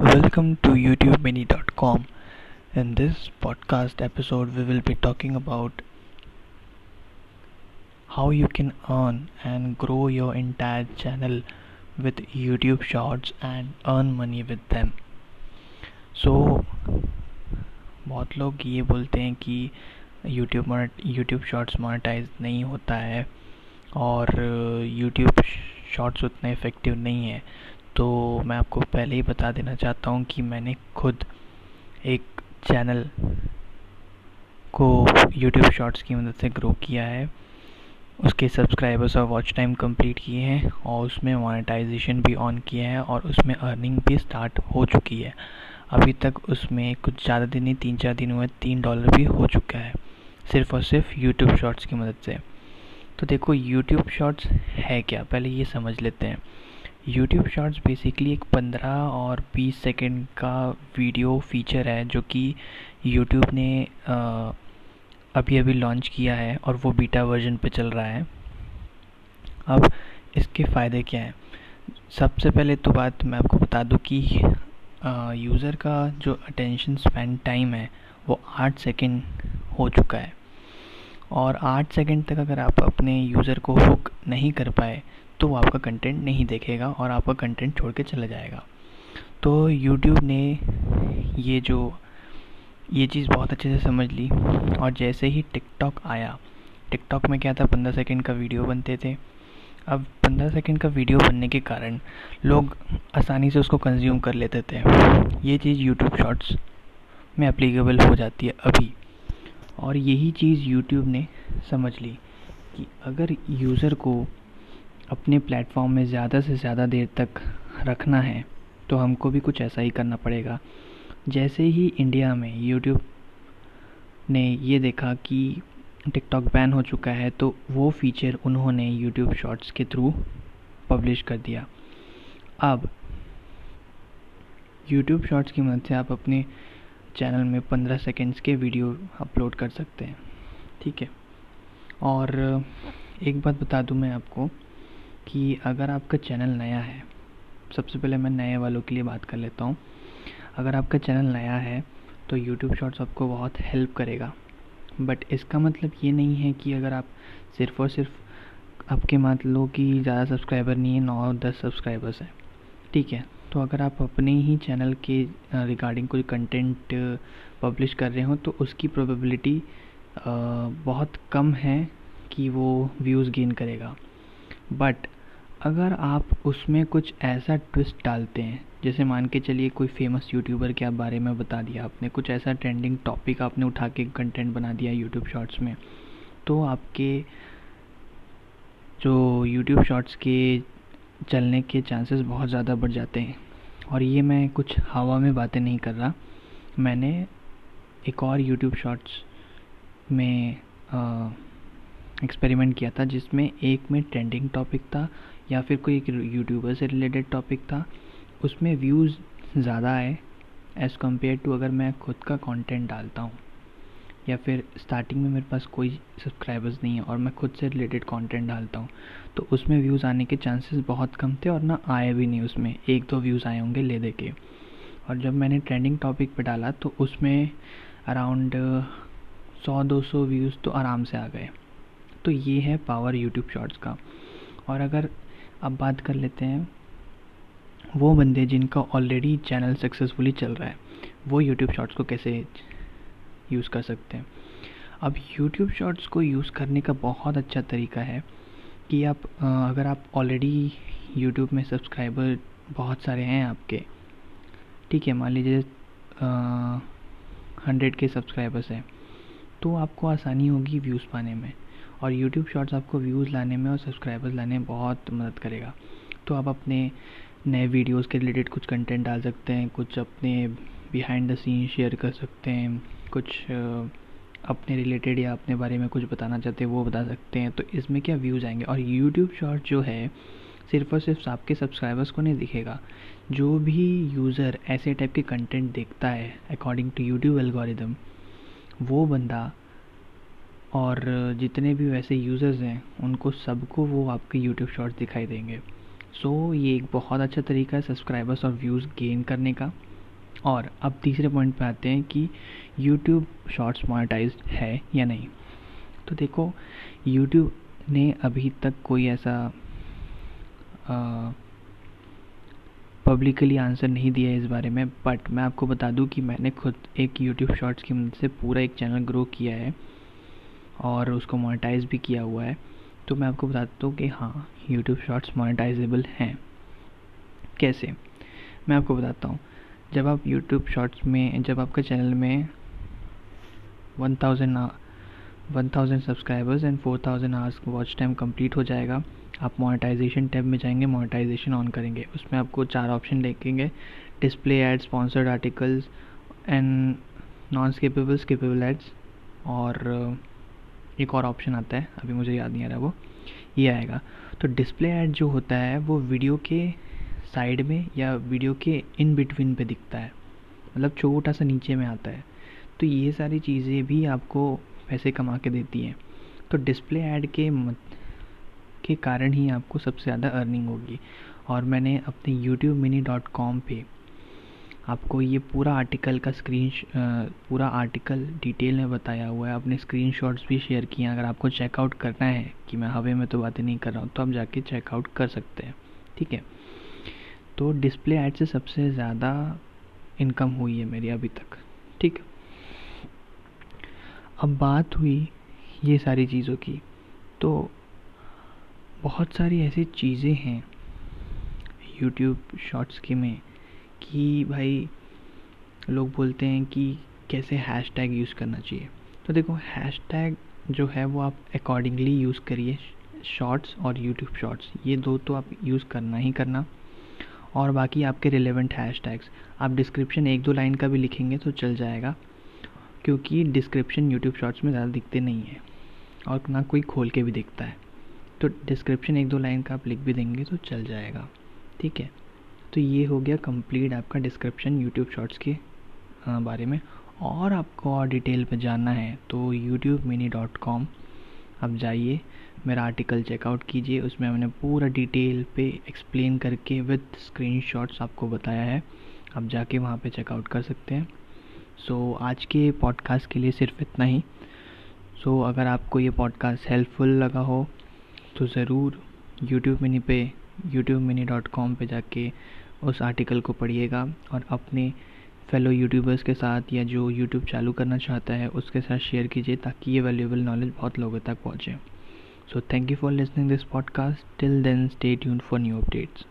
Welcome to YouTubeMini.com. In this podcast episode, we will be talking about how you can earn and grow your entire channel with YouTube Shorts and earn money with them. So, बहुत लोग ये बोलते हैं कि YouTube YouTube Shorts monetise नहीं होता है और YouTube Shorts उतना इफ़ेक्टिव नहीं है तो मैं आपको पहले ही बता देना चाहता हूँ कि मैंने खुद एक चैनल को यूट्यूब शॉर्ट्स की मदद से ग्रो किया है। उसके सब्सक्राइबर्स और वॉच टाइम कंप्लीट किए हैं और उसमें मोनेटाइजेशन भी ऑन किया है और उसमें अर्निंग भी स्टार्ट हो चुकी है। अभी तक उसमें कुछ ज़्यादा दिन ही तीन चार दिन हुए, तीन डॉलर भी हो चुका है, सिर्फ़ और सिर्फ़ यूट्यूब शॉर्ट्स की मदद से। तो देखो यूट्यूब शॉर्ट्स है क्या? पहले ये समझ लेते हैं। यूट्यूब शॉर्ट्स बेसिकली एक पंद्रह और बीस सेकेंड का वीडियो फीचर है, जो कि यूट्यूब ने अभी अभी लॉन्च किया है और वो बीटा वर्जन पे चल रहा है। अब इसके फ़ायदे क्या हैं? सबसे पहले तो बात मैं आपको बता दूँ कि यूज़र का जो अटेंशन स्पेंड टाइम है, वो आठ सेकेंड हो चुका है। और आठ सेकेंड तक अगर आप अपने यूज़र को हुक नहीं कर पाए तो वो आपका कंटेंट नहीं देखेगा और आपका कंटेंट छोड़ के चला जाएगा। तो यूट्यूब ने ये जो, ये चीज़ बहुत अच्छे से समझ ली और जैसे ही टिकटॉक आया टिकटॉक में क्या था, पंद्रह सेकेंड का वीडियो बनते थे। अब पंद्रह सेकेंड का वीडियो बनने के कारण लोग आसानी से उसको कंज्यूम कर लेते थे। ये चीज़ यूट्यूब शॉर्ट्स में अप्लीकेबल हो जाती है अभी। और यही चीज़ यूट्यूब ने समझ ली कि अगर यूज़र को अपने प्लेटफॉर्म में ज़्यादा से ज़्यादा देर तक रखना है तो हमको भी कुछ ऐसा ही करना पड़ेगा। जैसे ही इंडिया में यूट्यूब ने ये देखा कि टिकटॉक बैन हो चुका है तो वो फीचर उन्होंने यूट्यूब शॉर्ट्स के थ्रू पब्लिश कर दिया। अब यूट्यूब शॉर्ट्स की मदद से आप अपने चैनल में पंद्रह सेकेंड्स के वीडियो अपलोड कर सकते हैं, ठीक है? और एक बात बता दूँ मैं आपको कि अगर आपका चैनल नया है, सबसे पहले मैं नए वालों के लिए बात कर लेता हूँ। अगर आपका चैनल नया है तो यूट्यूब शॉर्ट्स आपको बहुत हेल्प करेगा। बट इसका मतलब ये नहीं है कि अगर आप सिर्फ़ और सिर्फ़ आपके मान लो कि ज़्यादा सब्सक्राइबर नहीं है, नौ दस सब्सक्राइबर्स हैं। ठीक है तो अगर आप अपने ही चैनल के रिगार्डिंग कोई कंटेंट पब्लिश कर रहे हो तो उसकी प्रोबेबिलिटी बहुत कम है कि वो व्यूज़ गेन करेगा। बट अगर आप उसमें कुछ ऐसा ट्विस्ट डालते हैं, जैसे मान के चलिए कोई फ़ेमस यूट्यूबर के आप बारे में बता दिया आपने, कुछ ऐसा ट्रेंडिंग टॉपिक आपने उठा के कंटेंट बना दिया यूट्यूब शॉर्ट्स में तो आपके जो यूट्यूब शॉर्ट्स के चलने के चांसेस बहुत ज़्यादा बढ़ जाते हैं। और ये मैं कुछ हवा में बातें नहीं कर रहा, मैंने एक और यूट्यूब शॉर्ट्स में एक्सपेरिमेंट किया था, जिसमें एक में ट्रेंडिंग टॉपिक था या फिर कोई एक यूट्यूबर से रिलेटेड टॉपिक था। उसमें व्यूज़ ज़्यादा आए एज़ कंपेयर टू अगर मैं खुद का कंटेंट डालता हूँ। या फिर स्टार्टिंग में मेरे पास कोई सब्सक्राइबर्स नहीं है और मैं खुद से रिलेटेड कंटेंट डालता हूँ तो उसमें व्यूज़ आने के चांसेस बहुत कम थे और ना आए भी नहीं उसमें। एक दो व्यूज़ आए होंगे ले दे के। और जब मैंने ट्रेंडिंग टॉपिक पे डाला तो उसमें अराउंड सौ दो सौ व्यूज़ तो आराम से आ गए। तो ये है पावर यूट्यूब शॉर्ट्स का। और अगर अब बात कर लेते हैं, वो बंदे जिनका ऑलरेडी चैनल सक्सेसफुली चल रहा है, वो यूट्यूब शॉर्ट्स को कैसे यूज़ कर सकते हैं? अब यूट्यूब शॉर्ट्स को यूज़ करने का बहुत अच्छा तरीका है कि आप अगर आप ऑलरेडी यूट्यूब में सब्सक्राइबर बहुत सारे हैं आपके, ठीक है, मान लीजिए हंड्रेड के सब्सक्राइबर्स हैं तो आपको आसानी होगी व्यूज़ पाने में। और यूट्यूब शॉर्ट्स आपको व्यूज़ लाने में और सब्सक्राइबर्स लाने में बहुत मदद करेगा। तो आप अपने नए वीडियोस के रिलेटेड कुछ कंटेंट डाल सकते हैं, कुछ अपने बिहाइंड द सीन शेयर कर सकते हैं, कुछ अपने रिलेटेड या अपने बारे में कुछ बताना चाहते हैं, वो बता सकते हैं। तो इसमें क्या व्यूज़ आएँगे? और यूट्यूब शॉर्ट जो है, सिर्फ़ और सिर्फ़ आपके सब्सक्राइबर्स को नहीं दिखेगा। जो भी यूज़र ऐसे टाइप के कंटेंट देखता है अकॉर्डिंग टू यूट्यूब एल्गोरिदम वो बंदा और जितने भी वैसे यूज़र्स हैं, उनको सबको वो आपके यूट्यूब शॉर्ट्स दिखाई देंगे। सो ये एक बहुत अच्छा तरीका है सब्सक्राइबर्स और व्यूज़ गेन करने का। और अब तीसरे पॉइंट पे आते हैं कि यूट्यूब शॉर्ट्स मोनेटाइज है या नहीं। तो देखो यूट्यूब ने अभी तक कोई ऐसा पब्लिकली आंसर नहीं दिया है इस बारे में बट मैं आपको बता दूँ कि मैंने खुद एक यूट्यूब शॉर्ट्स की मदद से पूरा एक चैनल ग्रो किया है। और उसको मोनेटाइज भी किया हुआ है। तो मैं आपको बताता हूँ कि हाँ यूट्यूब शॉर्ट्स मोनेटाइजेबल हैं। कैसे? मैं आपको बताता हूँ। जब आप यूट्यूब शॉर्ट्स में, जब आपके चैनल में one thousand one thousand subscribers and four thousand hours watch time complete हो जाएगा, आप मोनेटाइजेशन टैब में जाएँगे मोनेटाइजेशन ऑन करेंगे। उसमें आपको चार ऑप्शन देखेंगे। Display ad sponsored articles and non skippable skippable ads और एक और ऑप्शन आता है अभी मुझे याद नहीं आ रहा वो ये आएगा। तो डिस्प्ले ऐड जो होता है वो वीडियो के साइड में या वीडियो के इन बिटवीन पे दिखता है। मतलब छोटा सा नीचे में आता है। तो ये सारी चीज़ें भी आपको पैसे कमा के देती हैं। तो डिस्प्ले ऐड के मत, के कारण ही आपको सबसे ज़्यादा अर्निंग होगी। और मैंने अपने यूट्यूब मिनी डॉट कॉम पर आपको ये पूरा आर्टिकल का स्क्रीन पूरा आर्टिकल डिटेल में बताया हुआ है। अपने स्क्रीन भी शेयर किए हैं। अगर आपको चेकआउट करना है कि मैं हवे में तो बातें नहीं कर रहा हूँ तो आप जाके चेकआउट कर सकते हैं। ठीक है? तो डिस्प्ले ऐड से सबसे ज़्यादा इनकम हुई है मेरी अभी तक। ठीक अब बात हुई ये सारी चीज़ों की। तो बहुत सारी ऐसी चीज़ें हैं यूट्यूब शॉर्ट्स के में कि भाई लोग बोलते हैं कि कैसे हैश टैग यूज़ करना चाहिए। तो देखो हैश टैग जो है वो आप अकॉर्डिंगली यूज़ करिए शॉर्ट्स और यूट्यूब शॉर्ट्स ये दो तो आप यूज़ करना ही करना। और बाकी आपके रिलेवेंट हैश टैग्स आप डिस्क्रिप्शन एक दो लाइन का भी लिखेंगे तो चल जाएगा, क्योंकि डिस्क्रिप्शन यूट्यूब शॉर्ट्स में ज़्यादा दिखते नहीं हैं और ना कोई खोल के भी दिखता है। तो डिस्क्रिप्शन एक दो लाइन का आप लिख भी देंगे तो चल जाएगा। ठीक है? तो ये हो गया कंप्लीट आपका डिस्क्रिप्शन यूट्यूब शॉर्ट्स के बारे में। और आपको और डिटेल पे जानना है तो यूट्यूब मिनी डॉट कॉम आप जाइए मेरा आर्टिकल चेकआउट कीजिए उसमें मैंने पूरा डिटेल पे एक्सप्लेन करके विद स्क्रीनशॉट्स आपको बताया है। आप जाके वहाँ पे चेकआउट कर सकते हैं। सो so, आज के पॉडकास्ट के लिए सिर्फ़ इतना ही। सो so, अगर आपको ये पॉडकास्ट हेल्पफुल लगा हो तो ज़रूर यूट्यूब मिनी पे यूट्यूब मिनी डॉट कॉम पर जाके उस आर्टिकल को पढ़िएगा और अपने फेलो यूट्यूबर्स के साथ या जो यूट्यूब चालू करना चाहता है, उसके साथ शेयर कीजिए ताकि ये वैल्यूबल नॉलेज बहुत लोगों तक पहुँचे। So thank you for listening this podcast till then stay tune for new updates